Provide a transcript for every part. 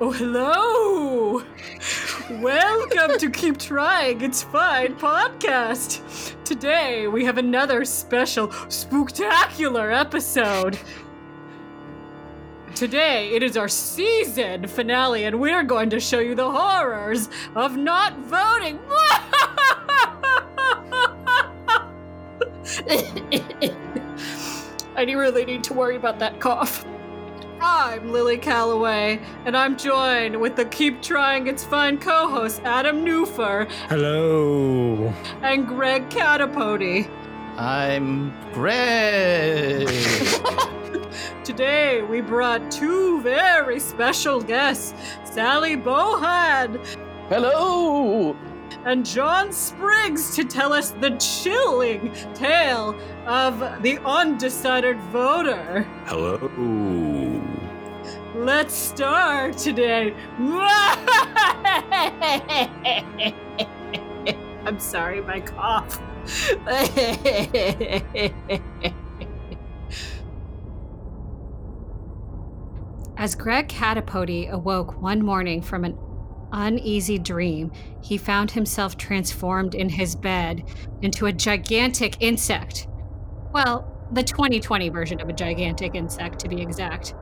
Oh, hello! Welcome to Keep Trying, It's Fine podcast. Today we have another special, spectacular episode. Today it is our season finale, and we're going to show you the horrors of not voting. I really need to worry about that cough. I'm Lily Calloway, and I'm joined with the Keep Trying It's Fine co host Adam Newfer Hello. and Greg Catapody. I'm Greg. Today we brought two very special guests Sally Bohan Hello. and John Spriggs to tell us the chilling tale of the undecided voter. Hello. Let's start today. I'm sorry, my cough. As Greg Catapody awoke one morning from an uneasy dream, he found himself transformed in his bed into a gigantic insect. Well, the 2020 version of a gigantic insect, to be exact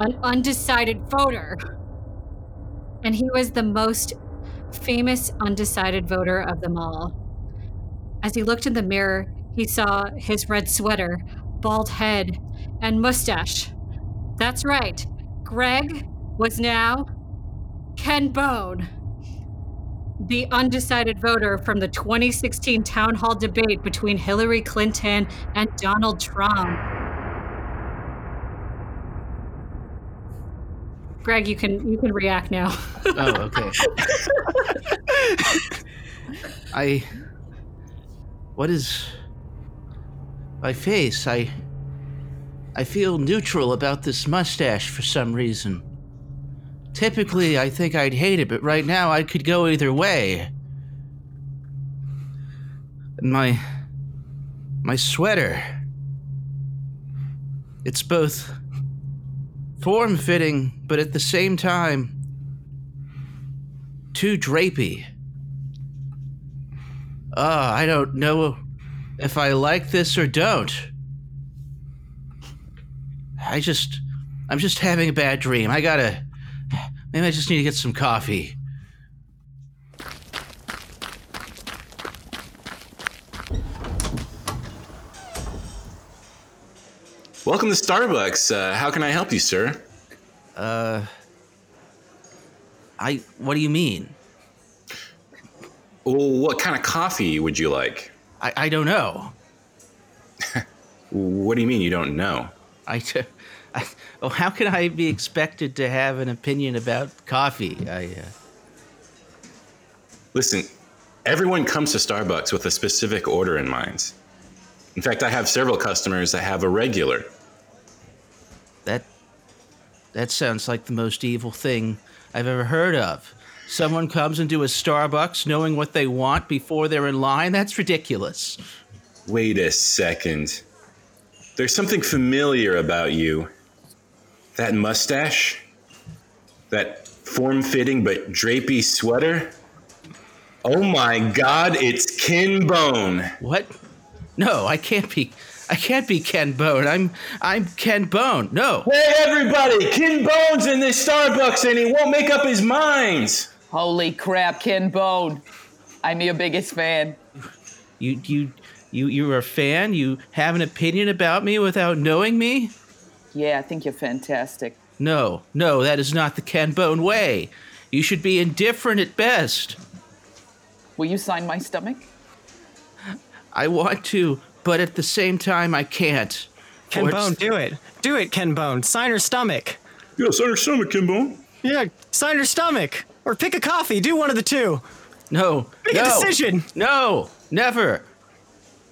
an undecided voter. And he was the most famous undecided voter of them all. As he looked in the mirror, he saw his red sweater, bald head, and mustache. That's right, Greg was now Ken Bone, the undecided voter from the 2016 town hall debate between Hillary Clinton and Donald Trump. Greg, you can you can react now. Oh, okay. I. What is. My face? I. I feel neutral about this mustache for some reason. Typically, I think I'd hate it, but right now I could go either way. And my. My sweater. It's both form fitting, but at the same time, too drapey. Ah, I don't know if I like this or don't. I just. I'm just having a bad dream. I gotta. Maybe I just need to get some coffee. Welcome to Starbucks. Uh, how can I help you, sir? Uh. I. What do you mean? Well, what kind of coffee would you like? I, I don't know. What do you mean you don't know? I, I, oh, how can I be expected to have an opinion about coffee? I, uh, Listen, everyone comes to Starbucks with a specific order in mind. In fact, I have several customers that have a regular. That, that sounds like the most evil thing I've ever heard of. Someone comes into a Starbucks knowing what they want before they're in line. That's ridiculous. Wait a second. There's something familiar about you. That mustache? That form fitting but drapey sweater? Oh my god, it's Ken Bone. What? No, I can't be. I can't be Ken Bone. I'm I'm Ken Bone. No. Hey everybody, Ken Bone's in this Starbucks and he won't make up his mind. Holy crap, Ken Bone. I'm your biggest fan. You you you you're a fan. You have an opinion about me without knowing me. Yeah, I think you're fantastic. No, no, that is not the Ken Bone way. You should be indifferent at best. Will you sign my stomach? I want to, but at the same time, I can't. Ken For it's- do it. Do it, Ken Bone. Sign her stomach. Yes, sign her stomach, Ken Bone. Yeah, sign her stomach. Or pick a coffee. Do one of the two. No, Make no, a decision. No, never.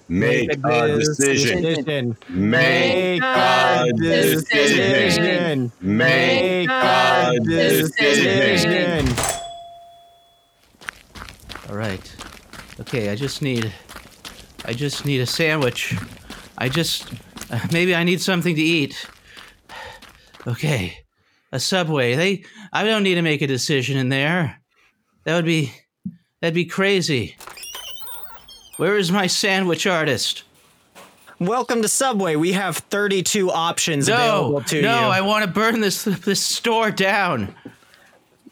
Make a decision. Decision. Make a decision. Make a decision. All right. Okay, I just need. I just need a sandwich. I just. Uh, maybe I need something to eat. Okay. a subway. They I don't need to make a decision in there. That would be that'd be crazy. Where is my sandwich artist? Welcome to Subway. We have 32 options No, available to you. no, you. I want to burn this this store down.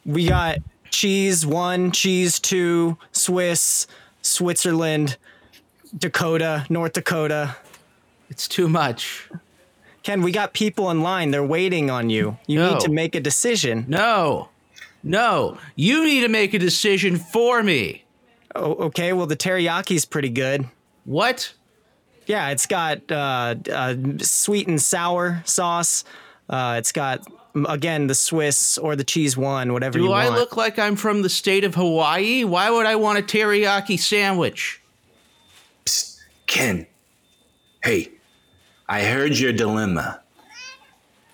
we got cheese one, cheese two, Swiss, Switzerland, Dakota, North Dakota. It's too much. Ken, we got people in line. They're waiting on you. You No. need to make a decision. No, no, you need to make a decision for me. Oh, okay, well, the teriyaki's pretty good. What? Yeah, it's got uh, uh, sweet and sour sauce. Uh, it's got, again, the Swiss or the cheese one, whatever you want. Do I look like I'm from the state of Hawaii? Why would I want a teriyaki sandwich? Psst, Ken. Hey, I heard your dilemma.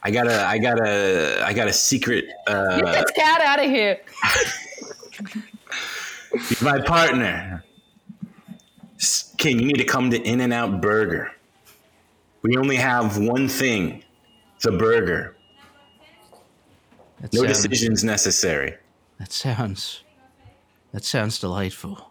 I got a, I got a, I got a secret. Uh, Get this cat out of here. He's my partner. Ken, you need to come to In and Out Burger. We only have one thing the burger. That No sounds- decisions necessary. That sounds. That sounds delightful.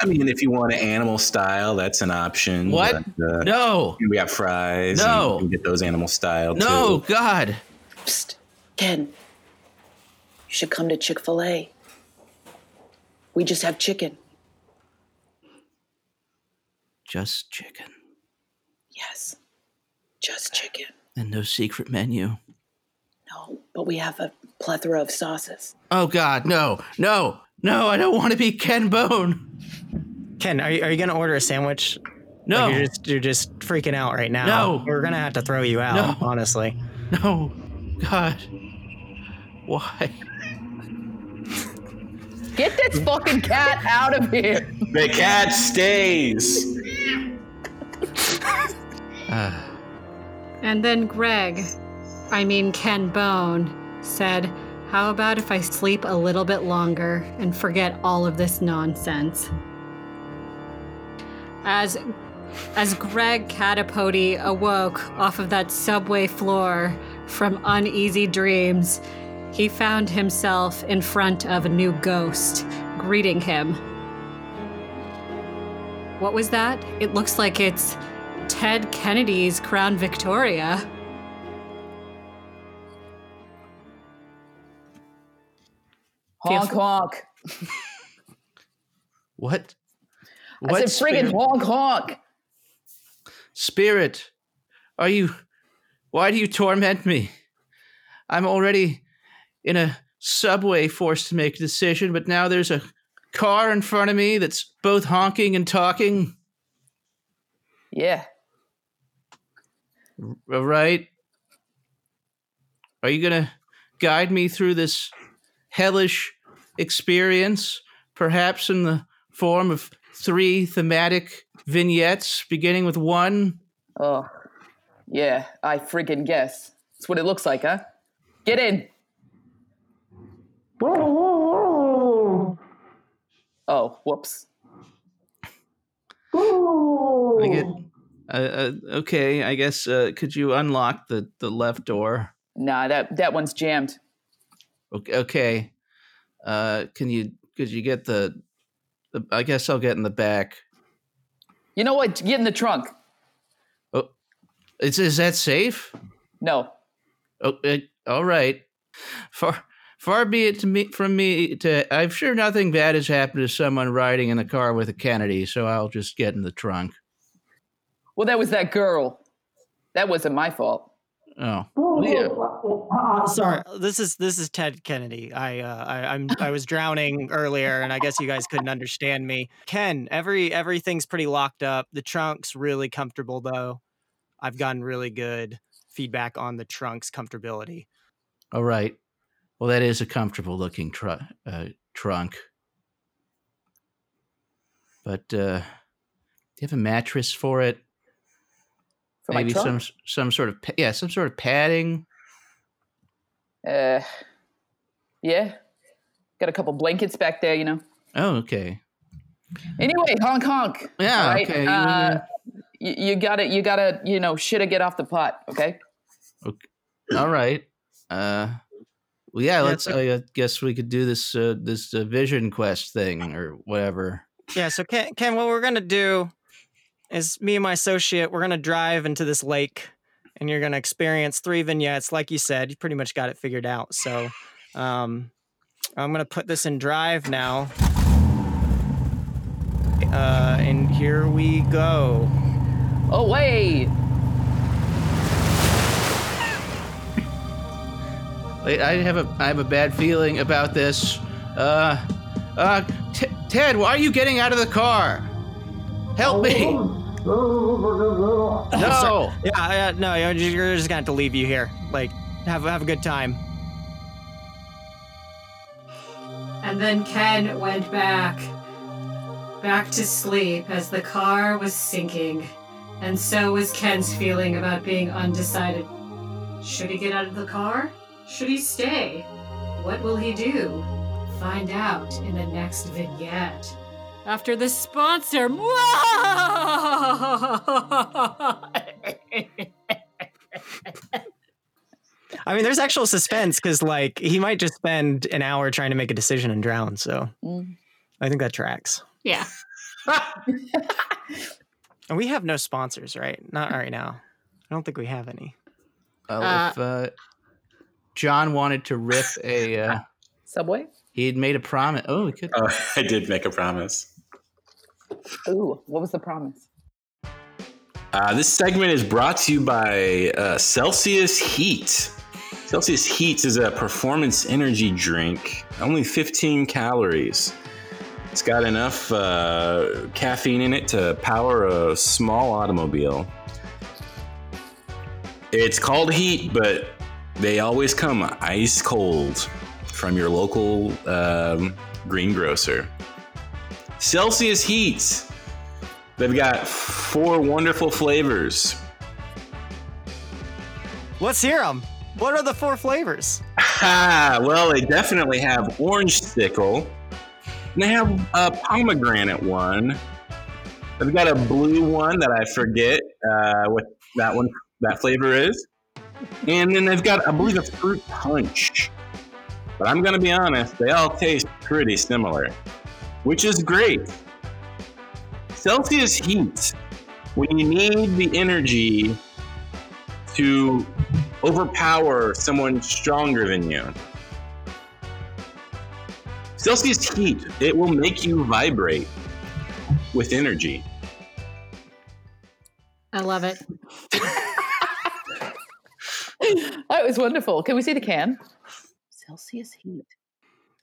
I mean, if you want an animal style, that's an option. What? but, uh, No, We got fries. No. You can get those animal style no, too. God. Psst, Ken, you should come to Chick fil A. We just have chicken. Just chicken Yes, just chicken. and no secret menu. No, but we have a plethora of sauces. Oh God, no, no, no! I don't want to be Ken Bone. Ken, are you, are you going to order a sandwich? No, Like, you're, just, you're just freaking out right now. No. We're going to have to throw you out, No. honestly. no, God, why? Get this fucking cat out of here. The cat stays. And then Greg, I mean Ken Bone, said, How about if I sleep a little bit longer and forget all of this nonsense? As as Greg Catapody awoke off of that subway floor from uneasy dreams, he found himself in front of a new ghost greeting him. What was that? It looks like it's Ted Kennedy's Crown Victoria. Honk honk. What? I said friggin' spirit? honk honk. spirit? Are you? Why do you torment me? I'm already in a subway forced to make a decision, but now there's a car in front of me that's both honking and talking. Yeah. All right. Are you going to guide me through this hellish experience, perhaps in the form of three thematic vignettes, beginning with one? Oh. Yeah, I friggin' guess. That's what it looks like, huh? Get in. Oh, whoops. I get, uh, uh, okay, I guess, uh, could you unlock the, the left door? Nah, that that one's jammed. Okay. okay. Uh, can you, could you get the, the, I guess I'll get in the back. You know what? Get in the trunk. oh Is, is that safe? No. Oh, uh, all right. Far, far be it to me from me to. I'm sure nothing bad has happened to someone riding in a car with a Kennedy, so I'll just get in the trunk. Well, that was that girl. That wasn't my fault. Oh, yeah. Sorry, this is this is Ted Kennedy. I uh, I, I'm I was drowning earlier, and I guess you guys couldn't understand me. Ken, every everything's pretty locked up. The trunk's really comfortable though. I've gotten really good feedback on the trunk's comfortability. All right. Well, that is a comfortable looking tru- uh, trunk. But uh, do you have a mattress for it? For my Maybe trunk? some some sort of yeah, some sort of padding. Uh, yeah. Got a couple blankets back there, you know. Oh, okay. Anyway, honk honk. Yeah, all right? okay, you- Uh, you, you gotta, you gotta, you know, shit or get off the pot. Okay. Okay. All right. Uh, well, yeah. Let's. so- I guess we could do this. Uh, this uh, vision quest thing or whatever. Yeah, so Ken, Ken, what we're gonna do is me and my associate, we're gonna drive into this lake, and you're gonna experience three vignettes. Like you said, you pretty much got it figured out. So, um, I'm gonna put this in drive now. Uh, and here we go. Oh wait. I, I have a. I have a bad feeling about this. Uh, uh, T- Ted, why are you getting out of the car? Help me! No. Yeah, yeah, uh, no, you're just, you're just gonna have to leave you here. Like, have have a good time. And then Ken went back, back to sleep as the car was sinking. And so was Ken's feeling about being undecided. Should he get out of the car? Should he stay? What will he do? Find out in the next vignette. After the sponsor. I mean, there's actual suspense because, like, he might just spend an hour trying to make a decision and drown. So, Mm. I think that tracks. yeah. And we have no sponsors, right? Not right now. I don't think we have any. Uh, if uh, John wanted to rip a, uh, Subway. he had made a promise. Oh, we could. Oh, I did make a promise. Ooh, what was the promise? Uh, this segment is brought to you by uh, Celsius Heat. Celsius Heat is a performance energy drink, only 15 calories. It's got enough uh, caffeine in it to power a small automobile. It's called Heat, but they always come ice cold from your local um, greengrocer. Celsius Heat. They've got four wonderful flavors. Let's hear them. What are the four flavors? Ah, well, they definitely have orange stickle. And they have a pomegranate one. They've got a blue one that I forget uh, what that one that flavor is. And then they've got, I believe, a fruit punch. But I'm gonna be honest, they all taste pretty similar, which is great. Celsius heat when you need the energy to overpower someone stronger than you. Celsius heat, it will make you vibrate with energy. I love it. That was wonderful. Can we see the can? Celsius heat.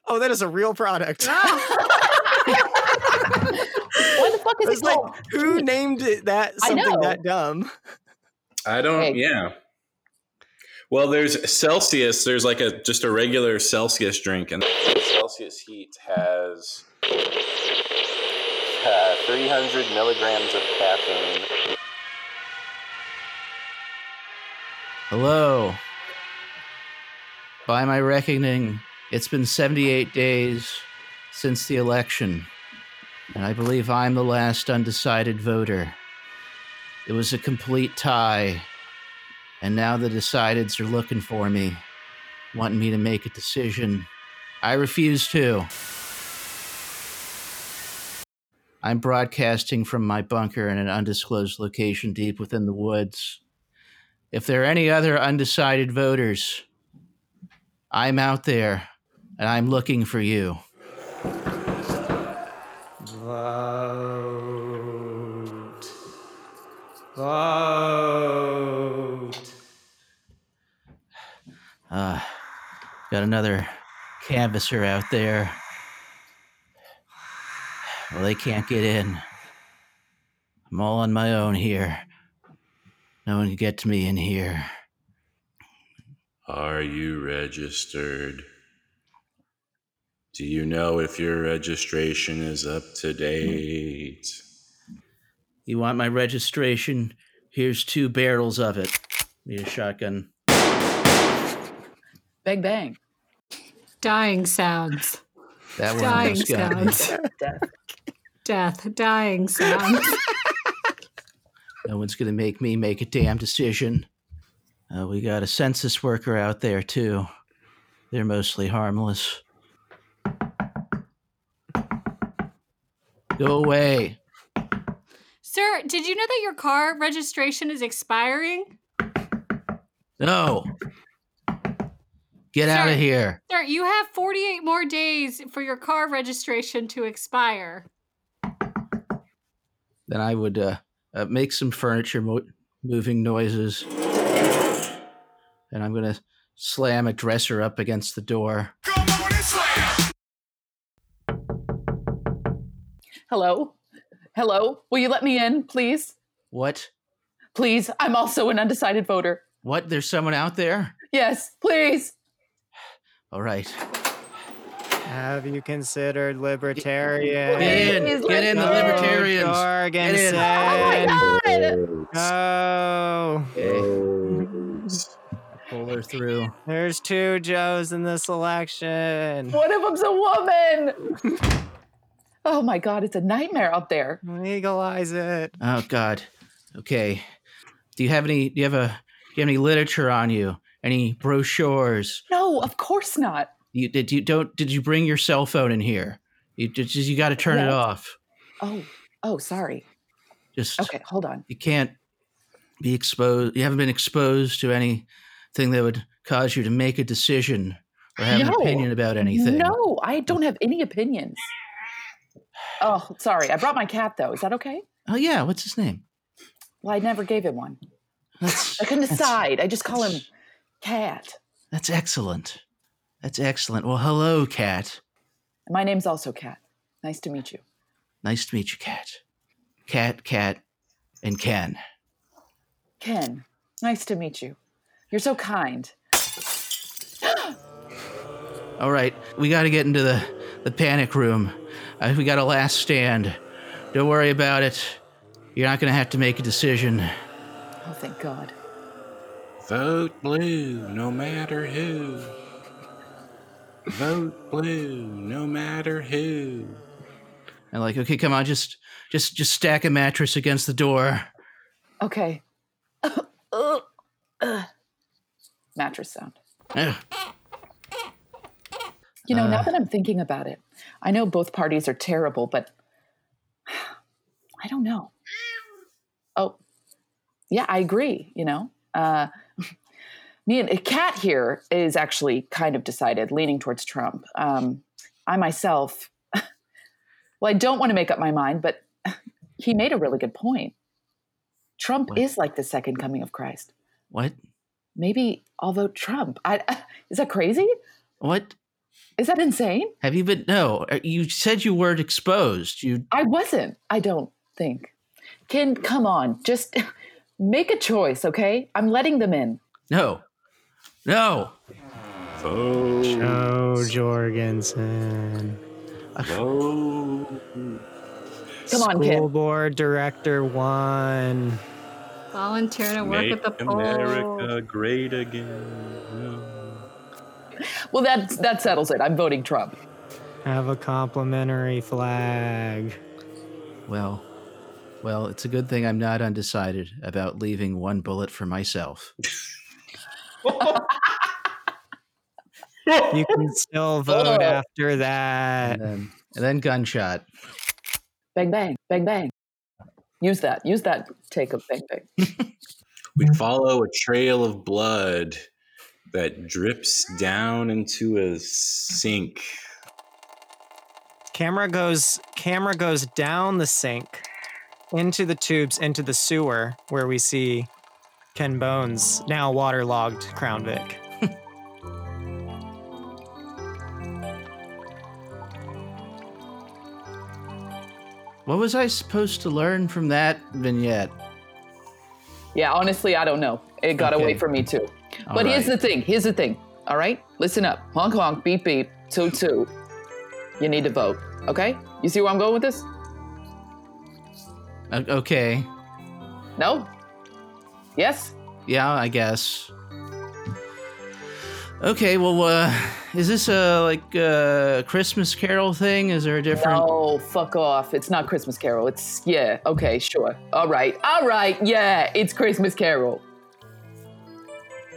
Oh, that is a real product. Why the fuck is It's it like, called? who named it that something that dumb? I don't, Hey. yeah. Well, there's Celsius. There's like a just a regular Celsius drink, and Celsius heat has uh, 300 milligrams of caffeine. Hello. By my reckoning, it's been 78 days since the election, and I believe I'm the last undecided voter. It was a complete tie, and now the decideds are looking for me, wanting me to make a decision. I refuse to. I'm broadcasting from my bunker in an undisclosed location deep within the woods. If there are any other undecided voters, I'm out there and I'm looking for you. Vote. Vote. Uh, got another canvasser out there. Well, they can't get in. I'm all on my own here. No one can get to me in here. Are you registered? Do you know if your registration is up to date? You want my registration? Here's two barrels of it. Need a shotgun. Bang bang. Dying sounds. That one Dying almost got me. sounds. Death. Death. Dying sounds. No one's gonna make me make a damn decision. Uh, we got a census worker out there too. They're mostly harmless. Go away. Sir, did you know that your car registration is expiring? No. Get out of here. Sir, you have 48 more days for your car registration to expire. Then I would uh, uh, make some furniture mo- moving noises. And I'm going to slam a dresser up against the door. Hello? Hello? Will you let me in, please? What? Please, I'm also an undecided voter. What? There's someone out there? Yes, please. All right. Have you considered libertarian? Get in. Please, Get in the let's go. libertarians. Oh my god! Oh, Okay. Pull her through. there's two Joes in this election. One of them's a woman. Oh my god, it's a nightmare out there. Legalize it. Oh God. Okay. Do you have any? Do you have a? Do you have any literature on you? Any brochures? No, of course not. You did you don't? Did you bring your cell phone in here? You just you got to turn it off. Oh, oh, sorry. Just Okay, hold on. you can't be exposed. You haven't been exposed to anything that would cause you to make a decision or have an opinion about anything. No, I don't have any opinions. Oh, sorry. I brought my cat though. Is that okay? Oh yeah. What's his name? Well, I never gave him one. That's I couldn't decide. I just call him Cat. That's excellent. That's excellent. Well, hello, Cat. My name's also Cat. Nice to meet you. Nice to meet you, Cat. Cat, Cat, and Ken. Ken. Nice to meet you. You're so kind. All right, we got to get into the, the panic room. We got a last stand. Don't worry about it. You're not going to have to make a decision. Oh, thank God. Vote blue, no matter who. Vote blue, no matter who. And like, okay, come on, just just just stack a mattress against the door. Okay. Ugh. Ugh. Mattress sound. Ugh. You know, now Uh. that I'm thinking about it, I know both parties are terrible, but I don't know. Oh, yeah, I agree. You know, uh, me and a cat here is actually kind of decided, leaning towards Trump. Um, I myself, well, I don't want to make up my mind, but he made a really good point. Trump What? is like the second coming of Christ. What? Maybe I'll vote Trump. I, is that crazy? What? Is that insane? Have you been? No, uh, you said you weren't exposed. You I wasn't. I don't think. Ken, come on. Just make a choice, okay? I'm letting them in. no, no. Vote. Jo Jorgensen. Vote. Come on, School Ken. board director one. Volunteer to work Make at the poll. America great again. Well, that that settles it. I'm voting Trump. Have a complimentary flag. Well, well, it's a good thing I'm not undecided about leaving one bullet for myself. You can still vote Oh. after that. And then, and then gunshot. Bang bang, bang bang. Use that. Use that take of bang bang. We follow a trail of blood that drips down into a sink. Camera goes camera goes down the sink into the tubes into the sewer where we see Ken Bone's, now waterlogged Crown Vic. What was I supposed to learn from that vignette? Yeah, honestly, I don't know. It got Okay. away from me too. All but here's the thing. Here's the thing. All right, listen up. Honk honk, beep beep, toot toot. You need to vote. Okay? You see where I'm going with this? Okay. No? Yes? Yeah, I guess. Okay, well, uh, is this a like a Christmas Carol thing? Is there a different? No, fuck off. It's not Christmas Carol. It's yeah. Okay, sure. All right. All right. Yeah, it's Christmas Carol.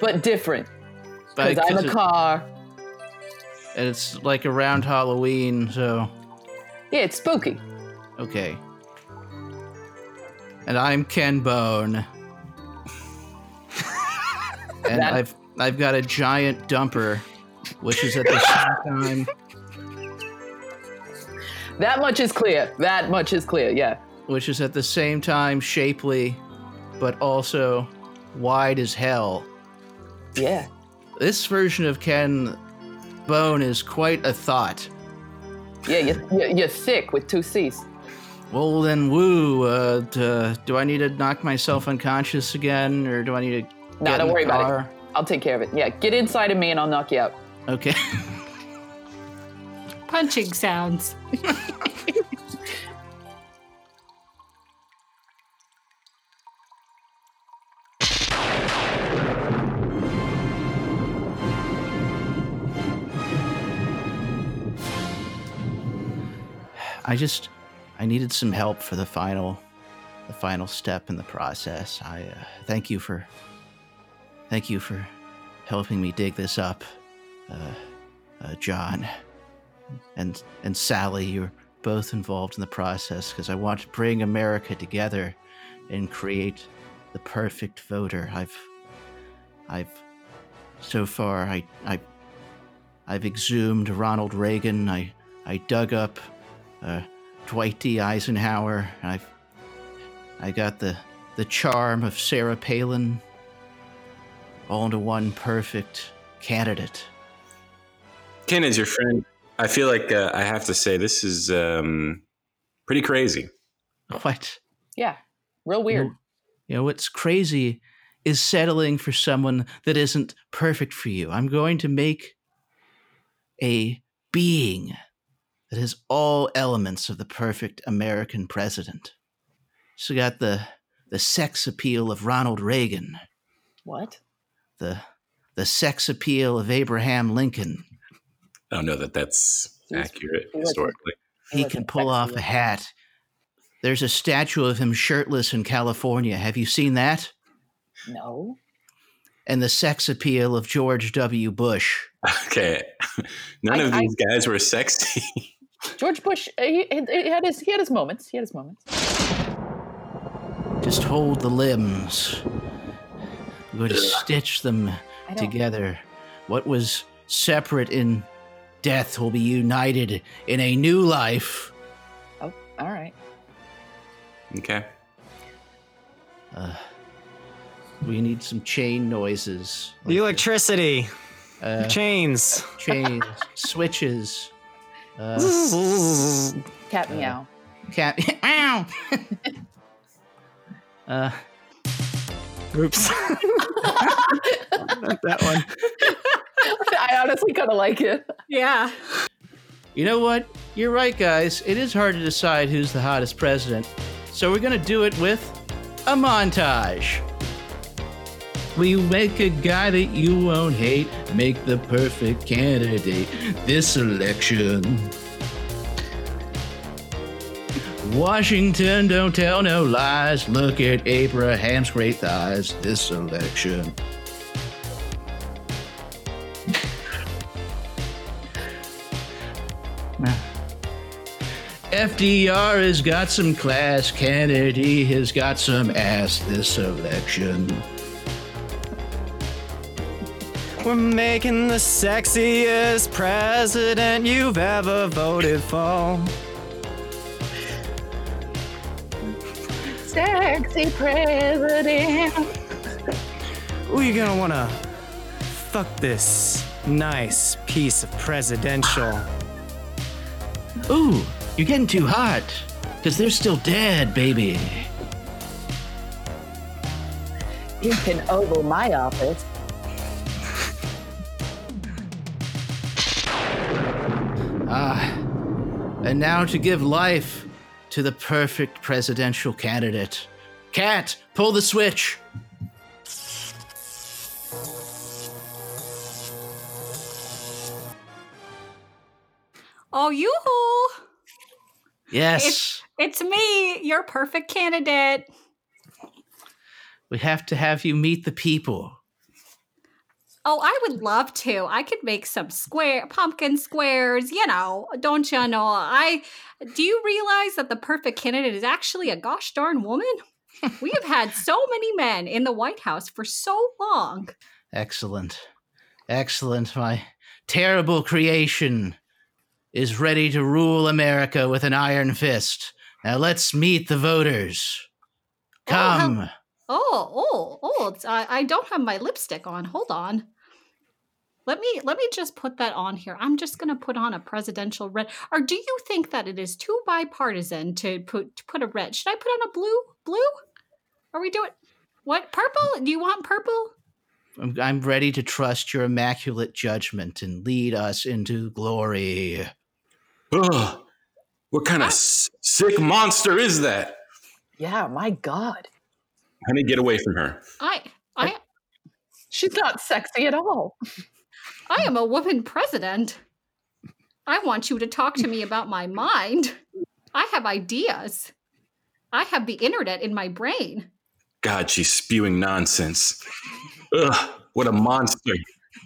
But different. Because I'm a car. and it's like around Halloween, so Yeah, it's spooky. okay. And I'm Ken Bone. and That- I've I've got a giant dumper, which is at the same time That much is clear. That much is clear. Yeah. which is at the same time shapely, but also wide as hell. Yeah. This version of Ken Bone is quite a thought. Yeah, you're, you're, you're thick with two C's. Well, then, woo. Uh, d- do I need to knock myself unconscious again, or do I need to? Nah, don't in the worry about it. I'll take care of it. Yeah, get inside of me and I'll knock you out. Okay. Punching sounds. I just, I needed some help for the final, the final step in the process. I uh, thank you for, thank you for helping me dig this up, uh, uh, John, and and Sally. You're both involved in the process because I want to bring America together and create the perfect voter. I've, I've, so far I I, I've exhumed Ronald Reagan. I I dug up uh, Dwight D. Eisenhower. I've I got the the charm of Sarah Palin all into one perfect candidate. Ken is your friend. I feel like uh, I have to say this is um, pretty crazy. What? Yeah, real weird. You know what's crazy is settling for someone that isn't perfect for you. I'm going to make a being that has all elements of the perfect American president. So you got the the sex appeal of Ronald Reagan, What? the the sex appeal of Abraham Lincoln. I don't know that that's He's- accurate he wasn't- historically. He can pull off a hat. There's a statue of him shirtless in California. Have you seen that? No. And the sex appeal of George W. Bush. Okay, none I- of I- these guys were sexy. George Bush, uh, he, he had his he had his moments. He had his moments. Just hold the limbs. I'm going to stitch them together. What was separate in death will be united in a new life. Oh, all right. okay, Uh, we need some chain noises. The electricity, uh, chains. chains, switches. Uh, Cat Uh, meow. cat. meow. uh, Oops. Not that one. I honestly kind of like it. Yeah. You know what? You're right, guys. It is hard to decide who's the hottest president. So we're going to do it with a montage. We make a guy that you won't hate, make the perfect candidate this election. Washington, don't tell no lies. Look at Abraham's great thighs this election. FDR has got some class. Kennedy has got some ass this election. We're making the sexiest president you've ever voted for. Sexy president. We're gonna wanna fuck this nice piece of presidential. Ooh, you're getting too hot. Because they're still dead, baby. You can ogle my office. Ah. And now to give life to the perfect presidential candidate. Cat, pull the switch. Oh, yoo-hoo! Yes. It's me, your perfect candidate. We have to have you meet the people. Oh, I would love to. I could make some square pumpkin squares, you know. Don't you know? I do you realize that the perfect candidate is actually a gosh darn woman? we have had so many men in the White House for so long. Excellent. Excellent. My terrible creation is ready to rule America with an iron fist. Now let's meet the voters. Oh, Come. Oh, oh, oh! It's, I, I don't have my lipstick on. Hold on. Let me let me just put that on here. I'm just gonna put on a presidential red. Or do you think that it is too bipartisan to put to put a red? Should I put on a blue? Blue? Are we doing what? Purple? Do you want purple? I'm, I'm ready to trust your immaculate judgment and lead us into glory. Ugh, what kind of ah. s- sick monster is that? Yeah, my God. Honey, get away from her. I I She's not sexy at all. I am a woman president. I want you to talk to me about my mind. I have ideas. I have the internet in my brain. God, she's spewing nonsense. Ugh, what a monster.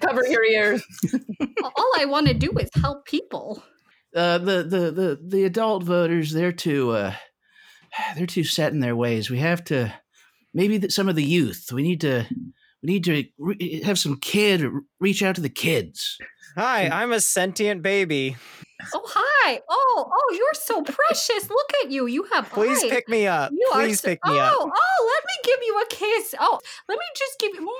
Cover your ears. All I want to do is help people. Uh, the, the the the adult voters they're too uh, they're too set in their ways. We have to maybe the, some of the youth. We need to we need to re- eh, have some kid reach out to the kids. Hi, I'm a sentient baby. Oh hi! Oh oh, you're so precious. Look at you. You have Please eyes. pick me up. You Please so- pick me oh, up. Oh, oh, let me give you a kiss. Oh, let me just give you.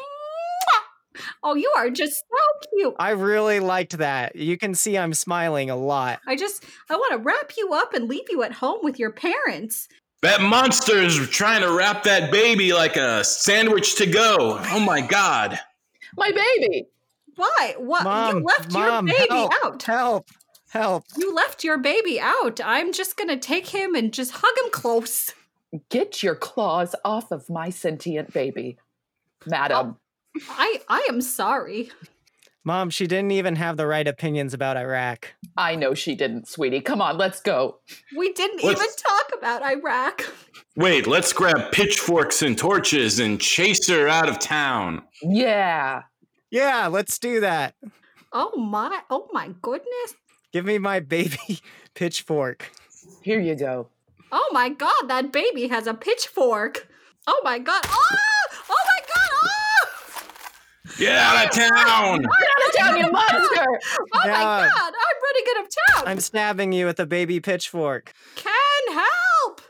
Oh, you are just so cute. I really liked that. You can see I'm smiling a lot. I just I want to wrap you up and leave you at home with your parents. That monster is trying to wrap that baby like a sandwich to go. Oh my God. My baby. Why? What? Mom, you left mom, your baby help, out. Help! Help! You left your baby out. I'm just gonna take him and just hug him close. Get your claws off of my sentient baby, madam. Oh, I I am sorry. Mom, she didn't even have the right opinions about Iraq. I know she didn't, sweetie. Come on, let's go. We didn't What's- even talk about Iraq. Wait, let's grab pitchforks and torches and chase her out of town. Yeah. Yeah, let's do that. Oh my! Oh my goodness! Give me my baby pitchfork. Here you go. Oh my god! That baby has a pitchfork. Oh my god! Oh! Oh my god! Oh! Get out of town. Get out you monster! Oh my god! I'm running out of town. I'm stabbing you with a baby pitchfork. Ken, help!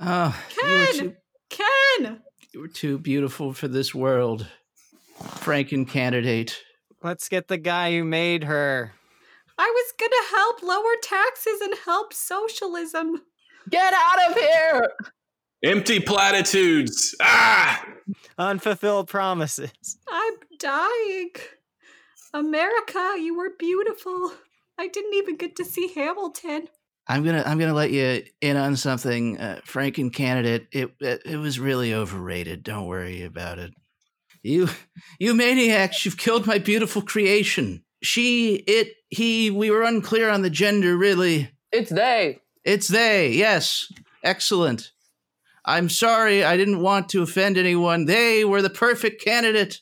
Oh, you were Ken! too Ken! you were too beautiful for this world, Franken candidate. Let's get the guy who made her. I was gonna help lower taxes and help socialism. Get out of here! Empty platitudes. Ah! Unfulfilled promises. I'm dying. America, you were beautiful. I didn't even get to see Hamilton. I'm gonna I'm gonna let you in on something, uh, Franken candidate. It, it it was really overrated. Don't worry about it. You you maniacs! You've killed my beautiful creation. She, it, he. We were unclear on the gender. Really, It's they. it's they. Yes, excellent. I'm sorry. I didn't want to offend anyone. They were the perfect candidate,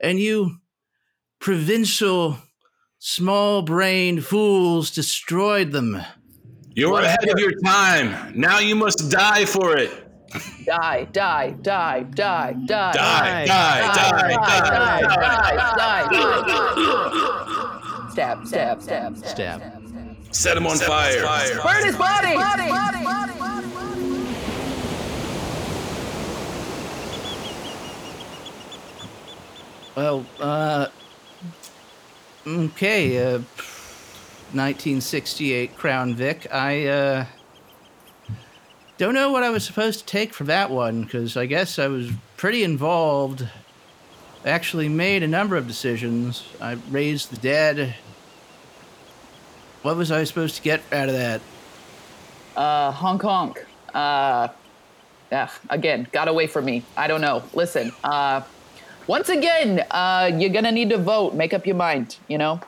and you, provincial, small-brained fools, destroyed them. You're ahead of your time. Now you must die for it. Die, die, die, die, die. Die, Die, die, die, die, die. die, die. Stab, stab, stab, stab. Stab. Set him on fire. Burn his body! Well, uh, okay, uh, 1968 Crown Vic. I, uh, don't know what I was supposed to take from that one, because I guess I was pretty involved. I actually made a number of decisions. I raised the dead. What was I supposed to get out of that? Uh, Hong Kong. Uh, again, got away from me. I don't know. Listen, uh, once again, uh, you're gonna need to vote. Make up your mind, you know?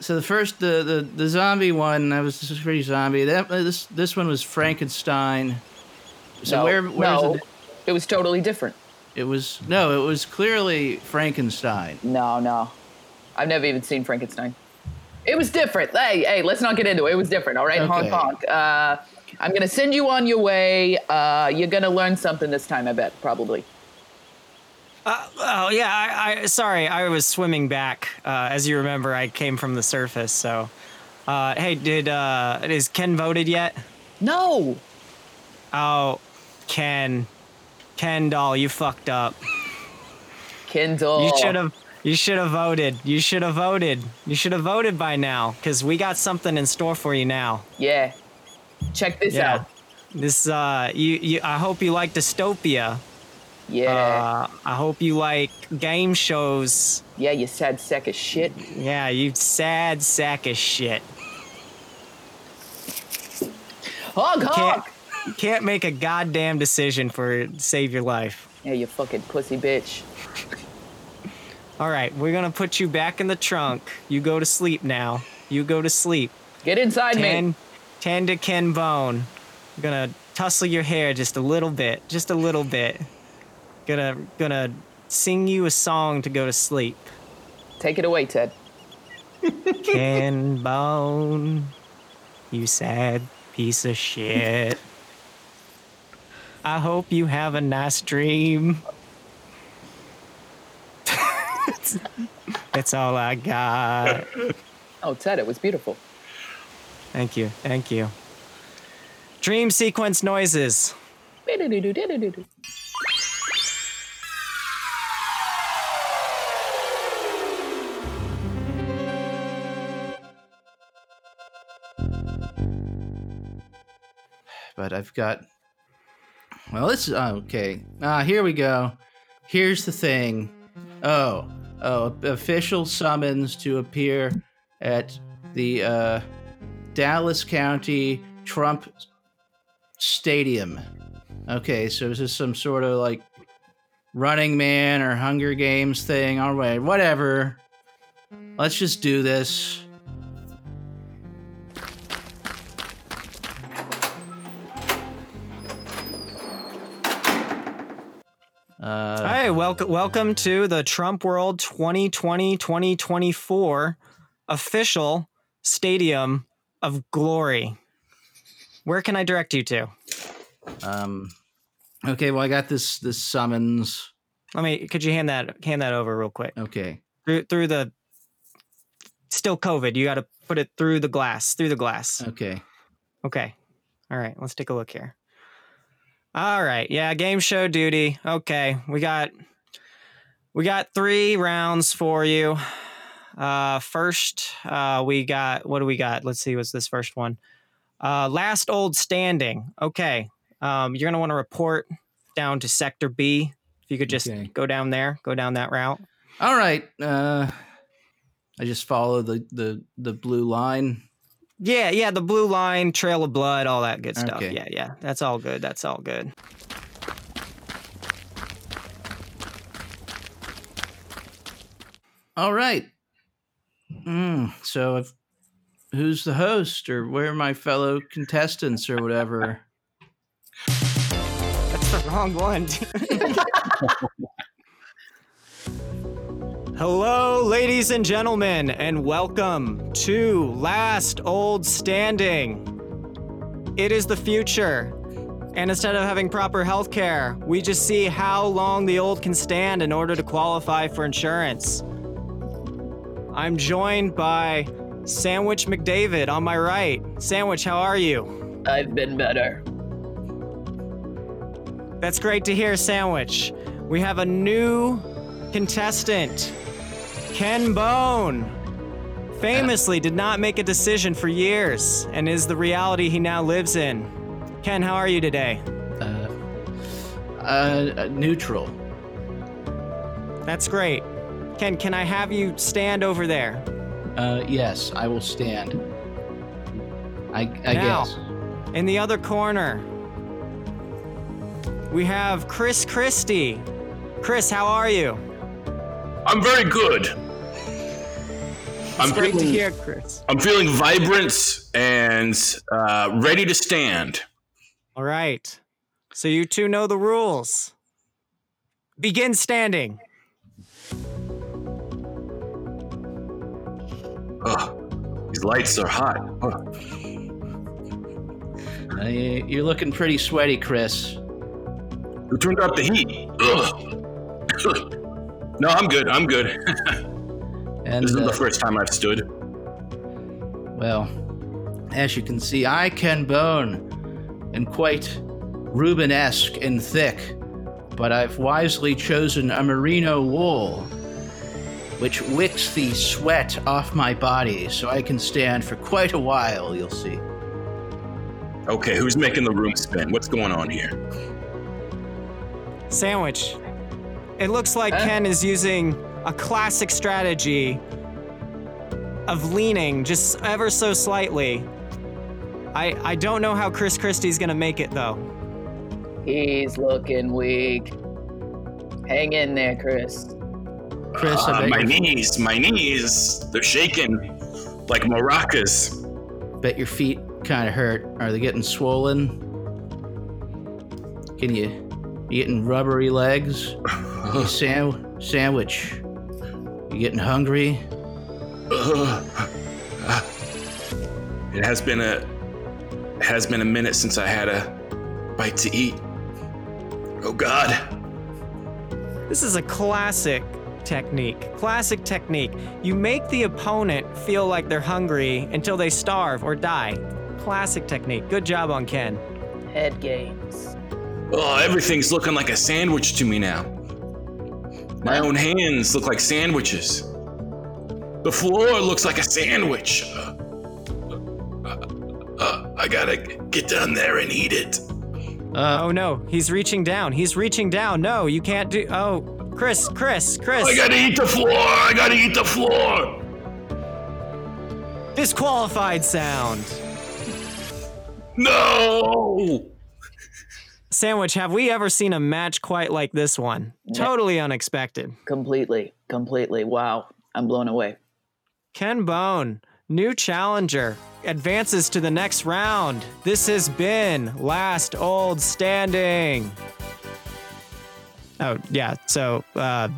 So the first, the the, the zombie one, that was pretty zombie. That uh, this this one was Frankenstein. So no, where where's no, it? it was totally different. It was no, it was clearly Frankenstein. No, no. I've never even seen Frankenstein. It was different. Hey, hey, let's not get into it. It was different, all right? Honk, Okay. honk. Uh, I'm going to send you on your way. Uh, you're going to learn something this time, I bet, probably. Uh, oh yeah, I, I sorry, I was swimming back. Uh, as you remember, I came from the surface. So, uh, hey, did uh, is Ken voted yet? No. Oh, Ken, Ken doll, you fucked up. Kindle. You should have. You should have voted. You should have voted. You should have voted by now, cause we got something in store for you now. Yeah. Check this Yeah. out. This uh, you you. I hope you like dystopia. Yeah. Uh, I hope you like game shows. yeah, you sad sack of shit. Yeah, you sad sack of shit. Honk, Can't can't make a goddamn decision for save your life. Yeah, you fucking pussy bitch. All right, we're gonna put you back in the trunk. You go to sleep now. You go to sleep. Get inside me. Tan, tan to Ken Bone. Gonna tussle your hair just a little bit, just a little bit. Gonna gonna sing you a song to go to sleep. Take it away, Ted. Ken Bone, you sad piece of shit. I hope you have a nice dream. That's all I got. Oh, Ted, it was beautiful. Thank you, thank you. Dream sequence noises. But I've got. Well, this is oh, okay. Ah, here we go. Here's the thing. Oh, oh, official summons to appear at the uh, Dallas County Trump Stadium. Okay, so this is some sort of like Running Man or Hunger Games thing? All right, whatever. Let's just do this. Uh, Hey, welcome welcome to the Trump World 2020-2024 official Stadium of Glory. Where can I direct you to? Um. Okay. Well, I got this this summons. Let me could you hand that hand that over real quick? Okay. Through through the still COVID. You got to put it through the glass, through the glass. Okay. Okay. All right, let's take a look here. All right. Yeah, game show duty. Okay. We got we got 3 rounds for you. Uh first, uh we got what do we got? Let's see what's this first one. Uh last old standing. Okay. Um you're going to want to report down to sector B. If you could just Okay. go down there, go down that route. All right. Uh, I just follow the the the blue line. Yeah, yeah, the blue line, trail of blood, all that good stuff. Okay. Yeah, yeah. That's all good. That's all good. All right. Mm, so, if, who's the host, or where are my fellow contestants, or whatever? That's the wrong one. Hello, ladies and gentlemen, and welcome to Last Old Standing. It is the future. And instead of having proper health care, we just see how long the old can stand in order to qualify for insurance. I'm joined by Sandwich McDavid on my right. Sandwich, how are you? I've been better. That's great to hear, Sandwich. We have a new contestant, Ken Bone. Famously did not make a decision for years and is the reality he now lives in. Ken, how are you today? Uh, uh, neutral. That's great. Ken, can I have you stand over there? Uh, yes, I will stand. I, I Now. guess. In the other corner, we have Chris Christie. Chris, how are you? I'm very good. I'm It's great to feeling, hear, Chris. I'm feeling vibrant and uh, ready to stand. All right. So you two know the rules. begin standing. Ugh, these lights are hot. Ugh. Uh, you- you're looking pretty sweaty, Chris. Who turned up the heat? Ugh. no, I'm good. I'm good. And this isn't uh, the first time I've stood. Well, as you can see, I Ken Bone and quite Rubenesque and thick, but I've wisely chosen a merino wool, which wicks the sweat off my body so I can stand for quite a while, you'll see. Okay, who's making the room spin? What's going on here? Sandwich. It looks like Huh? Ken is using a classic strategy of leaning just ever so slightly. I I don't know how Chris Christie's gonna make it though. He's looking weak. Hang in there, Chris. Chris, I Ah, my your, knees, my knees, they're shaking like maracas. bet your feet kind of hurt. Are they getting swollen? Can you, you getting rubbery legs? You sam- sandwich. You getting hungry? It has been a it has been a minute since I had a bite to eat. Oh God. This is a classic technique. Classic technique. You make the opponent feel like they're hungry until they starve or die. Classic technique. Good job on Ken. Head games. Oh, everything's looking like a sandwich to me now. My own hands look like sandwiches. The floor looks like a sandwich. Uh, uh, uh, I gotta get down there and eat it. Uh, Oh no, he's reaching down. He's reaching down. No, you can't do. Oh, Chris, Chris, Chris. I gotta eat the floor. I gotta eat the floor. Disqualified sound. No. Sandwich, have we ever seen a match quite like this one? Totally unexpected. Completely. Completely. Wow. I'm blown away. Ken Bone, new challenger, advances to the next round. This has been Last Old Standing. Oh, yeah. So, uh,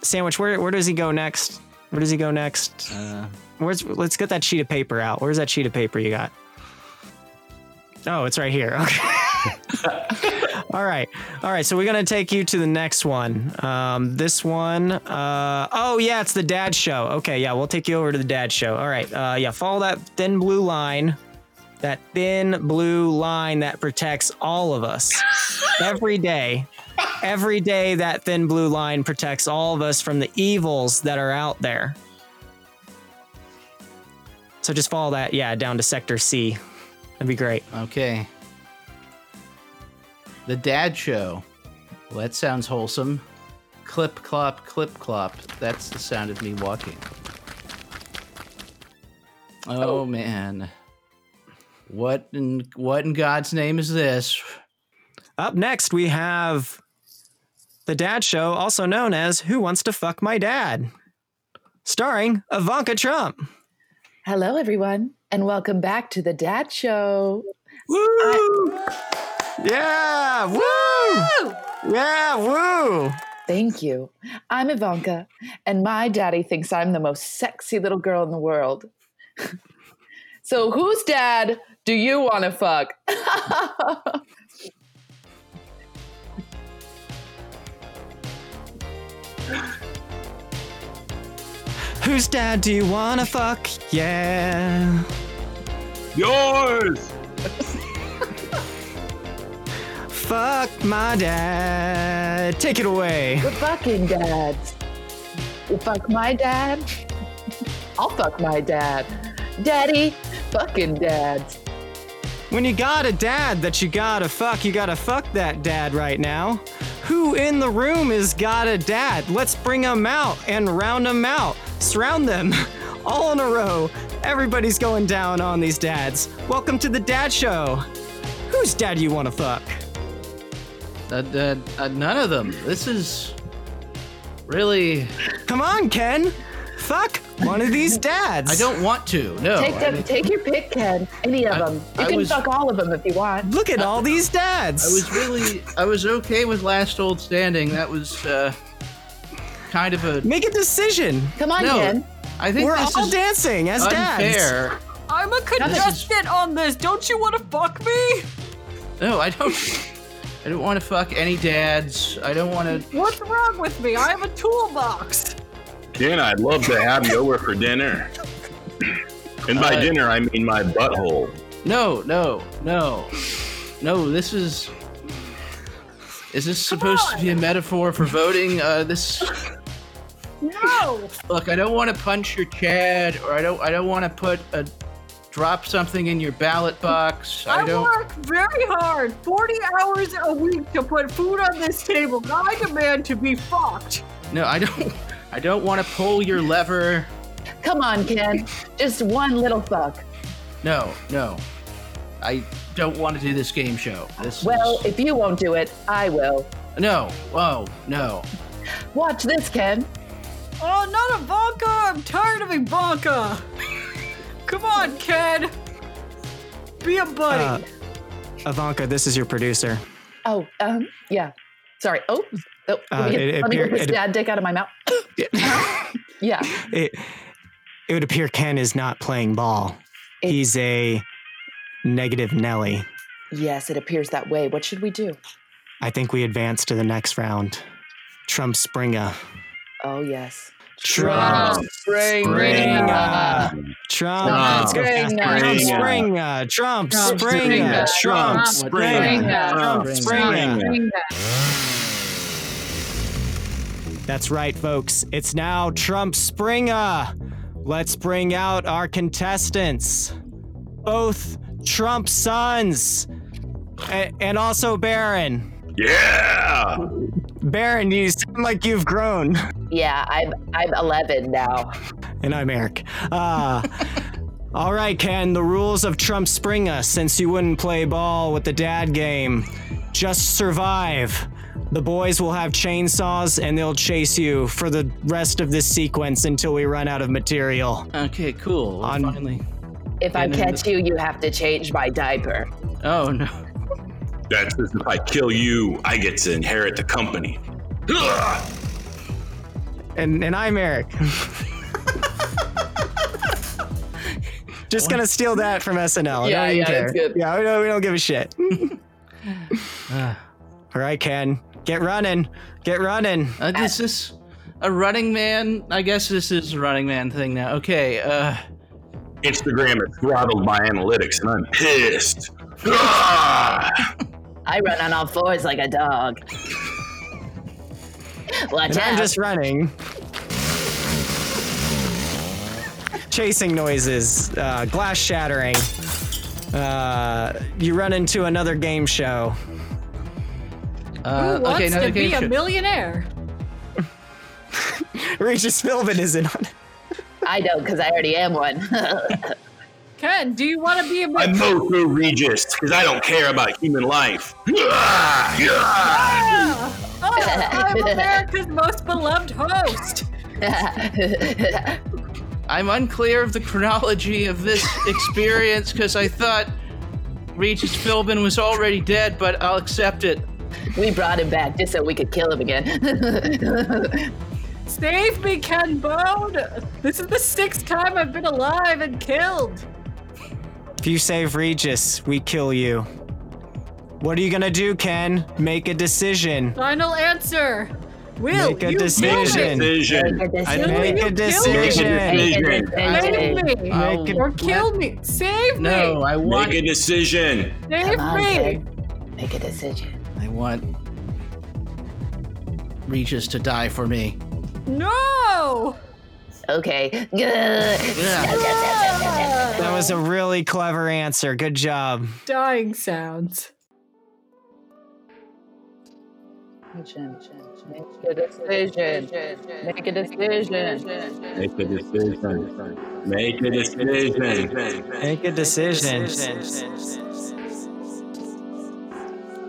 Sandwich, where, where does he go next? Where does he go next? uh, Where's let's get that sheet of paper out. Where's that sheet of paper you got? Oh, it's right here. Okay. All right. All right. So we're gonna take you to the next one. Um, this one. Uh, oh yeah, it's the dad show. Okay, yeah, we'll take you over to the dad show. All right. Uh, yeah, follow that thin blue line. That thin blue line that protects all of us every day. Every day, that thin blue line protects all of us from the evils that are out there. So just follow that, yeah, down to Sector C. That'd be great. okay. The Dad Show. Well, that sounds wholesome. Clip clop, clip clop. That's the sound of me walking. Oh, oh, man. What in what in God's name is this? Up next, we have the Dad Show, also known as Who Wants to Fuck My Dad? Starring Ivanka Trump. Hello, everyone, and welcome back to the Dad Show. Woo! Yeah! Woo! Yeah! Woo! Thank you. I'm Ivanka, and my daddy thinks I'm the most sexy little girl in the world. so, whose dad do you want to fuck? Whose dad do you wanna fuck? Yeah. Yours. Fuck my dad. Take it away. We're fucking dads. You fuck my dad? I'll fuck my dad. Daddy, fucking dads. When you got a dad that you gotta fuck, you gotta fuck that dad right now. Who in the room has got a dad? Let's bring them out and round them out. Surround them all in a row. Everybody's going down on these dads. Welcome to the Dad Show. Whose dad you wanna fuck? Uh, uh, uh, none of them. This is really Come on, Ken. fuck one of these dads. I don't want to. No. Take I mean, Take your pick, Ken. Any of I- them. You I can was- fuck all of them if you want. Look at all these dads. I was really, I was okay with last old standing. That was uh, kind of a. Make a decision. Come on, No, Ken. I think We're this all is dancing as dads. unfair. I'm a this is- contestant on this. Don't you want to fuck me? No, I don't. I don't want to fuck any dads. I don't want to. What's wrong with me? I have a toolbox. Ken, I'd love to have you over for dinner. And by Uh, dinner, I mean my butthole. No, no, no, no. This is. Is this supposed to be a metaphor for voting? Uh, this. No. Look, I don't want to punch your Chad, or I don't. I don't want to put a. Drop something in your ballot box. I I don't. work very hard, 40 hours a week to put food on this table. I demand to be fucked. No, I don't. I don't want to pull your lever. Come on, Ken. Just one little fuck. No, no. I don't want to do this game show. This Well, is, if you won't do it, I will. no. Whoa, no. Watch this, Ken. Oh, not Ivanka! I'm tired of Ivanka! Come on, Ken! Be a buddy! Uh, Ivanka, this is your producer. Oh, um, yeah. Sorry. Oh, oh Uh, let me get, it- it let me get appear- this it- dad dick out of my mouth. yeah. It, it would appear Ken is not playing ball. It- He's a negative Nelly. Yes, it appears that way. What should we do? I think we advance to the next round. Trump Springer. Oh, yes. Trump Springer. Trump. Let's go faster. Trump Springer. Springer. Trump Trump Springer. Springer. Trump Trump Springer. Trump Springer. Springer. That's right, folks. It's now Trump Springer. Let's bring out our contestants. Both Trump sons. And also Barron. Yeah! Barron, you sound like you've grown. Yeah, I'm I'm 11 now. And I'm Eric. Uh, all right, Ken, the rules of Trump spring us since you wouldn't play ball with the dad game. Just survive. The boys will have chainsaws and they'll chase you for the rest of this sequence until we run out of material. Okay, cool. On- Finally. If I And then catch you, you have to change my diaper. Oh no. That's just if I kill you, I get to inherit the company. Ugh! And and I'm Eric. Just gonna steal that from SNL. Yeah, don't yeah, care. that's good. Yeah, we don't, we don't give a shit. All right, Ken, get running, get running. Uh, is a running man? I guess this is a running man thing now. Okay. Uh. Instagram has throttled by analytics, and I'm pissed. Ugh! I run on all fours like a dog. Watch And I'm just running. Chasing noises, uh, glass shattering. Uh, you run into another game show. uh Who wants okay. To be game a millionaire? Regis Philbin is in on it. I know, because I already am one. Ken, do you want to be a I'm millionaire? Moto Regis because I don't care about human life. Ugh! Ugh! Ah! Oh, I'm America's most beloved host. I'm unclear of the chronology of this experience because I thought Regis Philbin was already dead, but I'll accept it. we brought him back just so we could kill him again. Save me, Ken Bone. This is the sixth time I've been alive and killed. If you save Regis, we kill you. What are you gonna do, Ken? Make a decision. Final answer. Will Make a you decision. Decision. Kill me? Make a You kill me. decision. Make a Make Save me. I'll- or kill me. Save No, me. I want. Make a decision. Save on, me. Ken. Make a decision. I want Regis to die for me. No. Okay. That was a really clever answer. Good job. Dying sounds. Make a decision. Make a decision. Make a decision. Make a decision. Make a decision.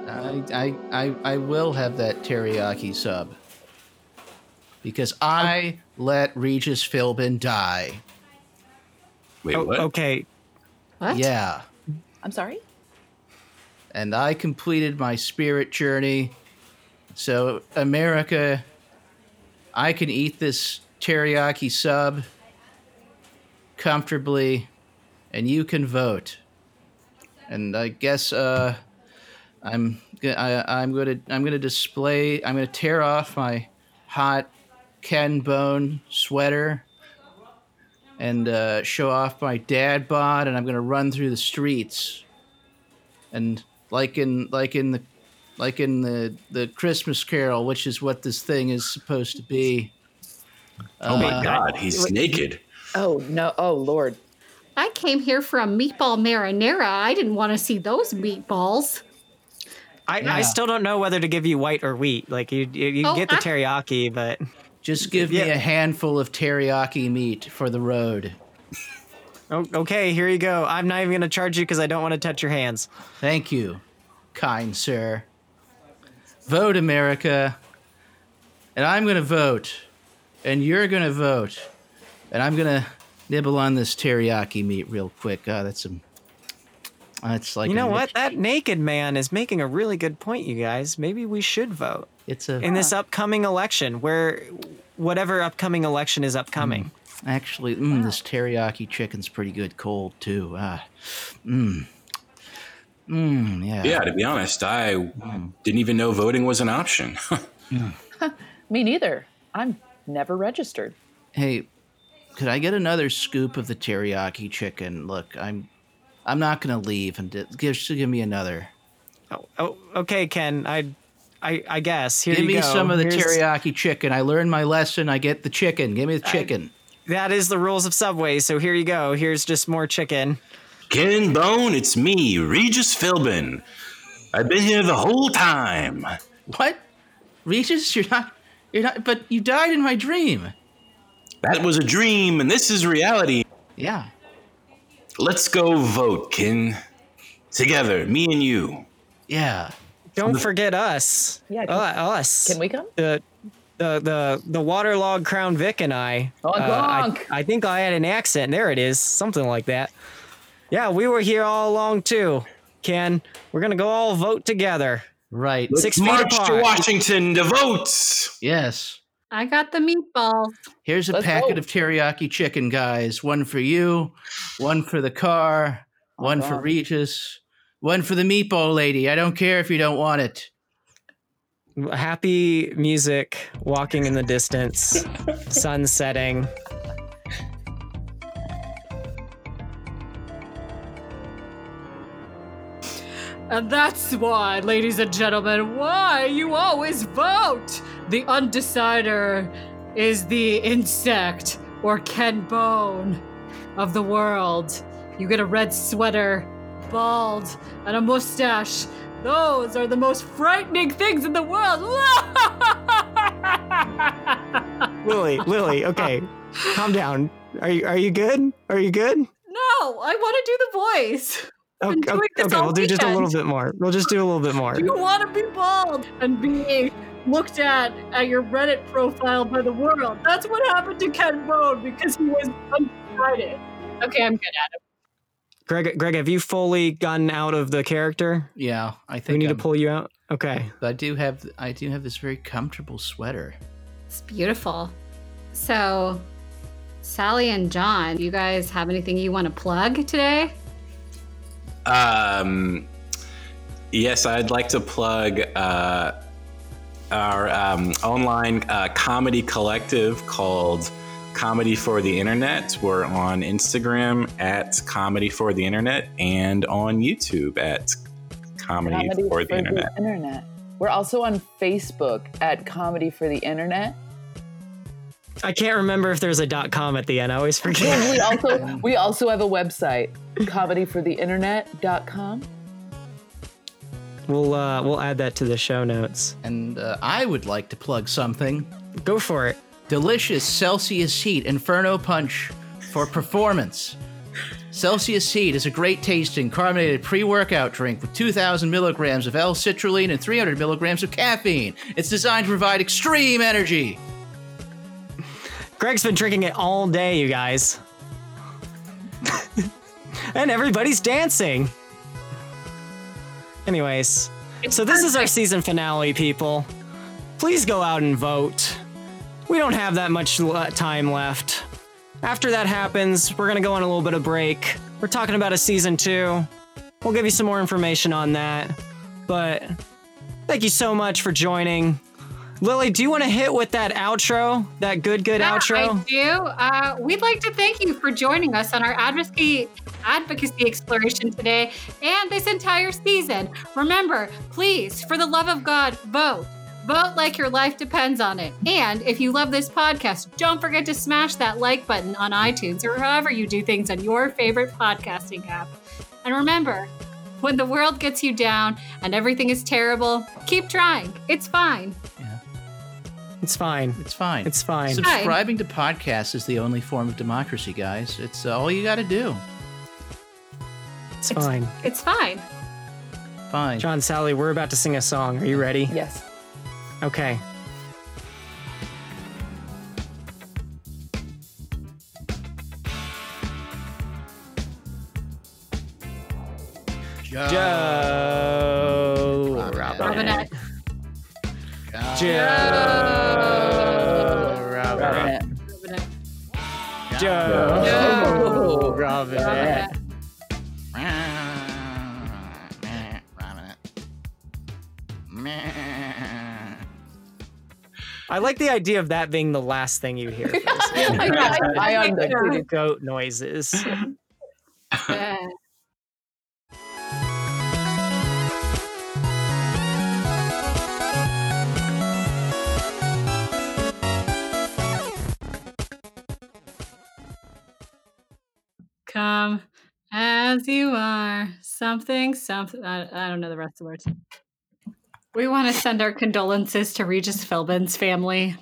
I, I, I, I will have that teriyaki sub because I let Regis Philbin die. Wait, Oh, what? okay. What? Yeah. I'm sorry. and I completed my spirit journey. So, America, I can eat this teriyaki sub comfortably, and you can vote. And I guess uh, I'm g- I, I'm gonna I'm gonna display I'm gonna tear off my hot Ken Bone sweater and uh, show off my dad bod, and I'm gonna run through the streets and like in like in the like in the the Christmas Carol, which is what this thing is supposed to be. oh my Uh, God, he's naked. Oh no! Oh Lord! I came here for a meatball marinara. I didn't want to see those meatballs. I, Yeah. I still don't know whether to give you white or wheat. Like you, you, you Oh, get the I- teriyaki, but Just give me a handful of teriyaki meat for the road. oh, okay, here you go. I'm not even gonna charge you because I don't want to touch your hands. Thank you, kind sir. Vote America. And I'm going to vote. And you're going to vote. And I'm going to nibble on this teriyaki meat real quick. Ah, that's some. That's like You know what? That naked man is making a really good point, you guys. Maybe we should vote It's a in this uh, upcoming election, where whatever upcoming election is upcoming. Mm. Actually, mm, this teriyaki chicken's pretty good cold too. Ah, mmm, mmm, yeah. Yeah, to be honest, I mm. didn't even know voting was an option. Me neither. I'm never registered. Hey, could I get another scoop of the teriyaki chicken? Look, I'm, I'm not gonna leave, and give just give me another. Oh, oh, okay, Ken. I, I, I guess. Here you go. give you me go. some of the Here's- teriyaki chicken. I learned my lesson. I get the chicken. Give me the chicken. That is the rules of Subway. So here you go. Here's just more chicken. Ken Bone, it's me, Regis Philbin. I've been here the whole time. what? Regis, you're not, you're not. But you died in my dream. That was a dream, and this is reality. Yeah. Let's go vote, Ken. Together, me and you. Yeah. Don't forget us. Yeah, can- Uh, us. Can we come? The, the the the waterlogged Crown Vic and I. Honk, uh, I. I think I had an accent. There it is. Something like that. Yeah, we were here all along too. Ken, we're gonna go all vote together. Right. Let's Six feet march to. Washington to vote. Yes. I got the meatballs. Here's a Let's packet go. of teriyaki chicken, guys. One for you, one for the car, one for Regis, one for the meatball lady. I don't care if you don't want it. Happy music, walking in the distance, sun setting. And that's why, ladies and gentlemen, why you always vote. The undecider is the insect or Ken Bone of the world. You get a red sweater, bald, and a mustache. Those are the most frightening things in the world. Lily, Lily, okay, calm down. Are you are you good? Are you good? No, I want to do the voice. Okay, been doing this okay, all we'll do just a little bit more. We'll just do a little bit more. You want to be bald and be looked at at your Reddit profile by the world. That's what happened to Ken Bone because he was undecided. Okay, I'm good at it. Greg, Greg, have you fully gotten out of the character? Yeah, I think We need to I'm- pull you out. Okay. I do have I do have this very comfortable sweater. It's beautiful. So, Sally and John, you guys have anything you want to plug today? Um, yes, I'd like to plug uh, our um, online uh, comedy collective called Comedy for the Internet. We're on Instagram at Comedy for the Internet and on YouTube at Comedy, Comedy for the Internet. Internet. We're also on Facebook at Comedy for the Internet. I can't remember if there's a dot com at the end. I always And forget. we also we also have a website, comedy for comedyfortheinternet.com. we'll uh, we'll add that to the show notes. And uh, I would like to plug something. Go for it. Delicious Celsius Heat Inferno Punch for performance. Celsius Heat is a great tasting carbonated pre workout drink with 2,000 milligrams of L citrulline and 300 milligrams of caffeine. It's designed to provide extreme energy. Greg's been drinking it all day, you guys. and everybody's dancing. Anyways, so this is our season finale, people. Please go out and vote. We don't have that much time left. After that happens, we're gonna go on a little bit of break. We're talking about a season two. We'll give you some more information on that. But thank you so much for joining. Lily, do you want to hit with that outro? That good, good Yeah, outro? I do. Uh, we'd like to thank you for joining us on our advocacy advocacy exploration today and this entire season. Remember, please, for the love of God, vote. Vote like your life depends on it. And if you love this podcast, don't forget to smash that like button on iTunes or however you do things on your favorite podcasting app. And remember, when the world gets you down and everything is terrible, keep trying. It's fine. Yeah. It's fine. It's fine. It's fine. Subscribing to podcasts is the only form of democracy, guys. It's uh, all you got to do. It's fine. It's fine. Fine. John, Sally, we're about to sing a song. Are you ready? Yes. Okay. Joe Robinette. Joe Robinette. Robinette. Joe Joe. Robinette. I like the idea of that being the last thing you hear. for this I, episode. I, I understood. Goat noises. Yeah. Come as you are, something, something. I, I don't know the rest of the words. We want to send our condolences to Regis Philbin's family.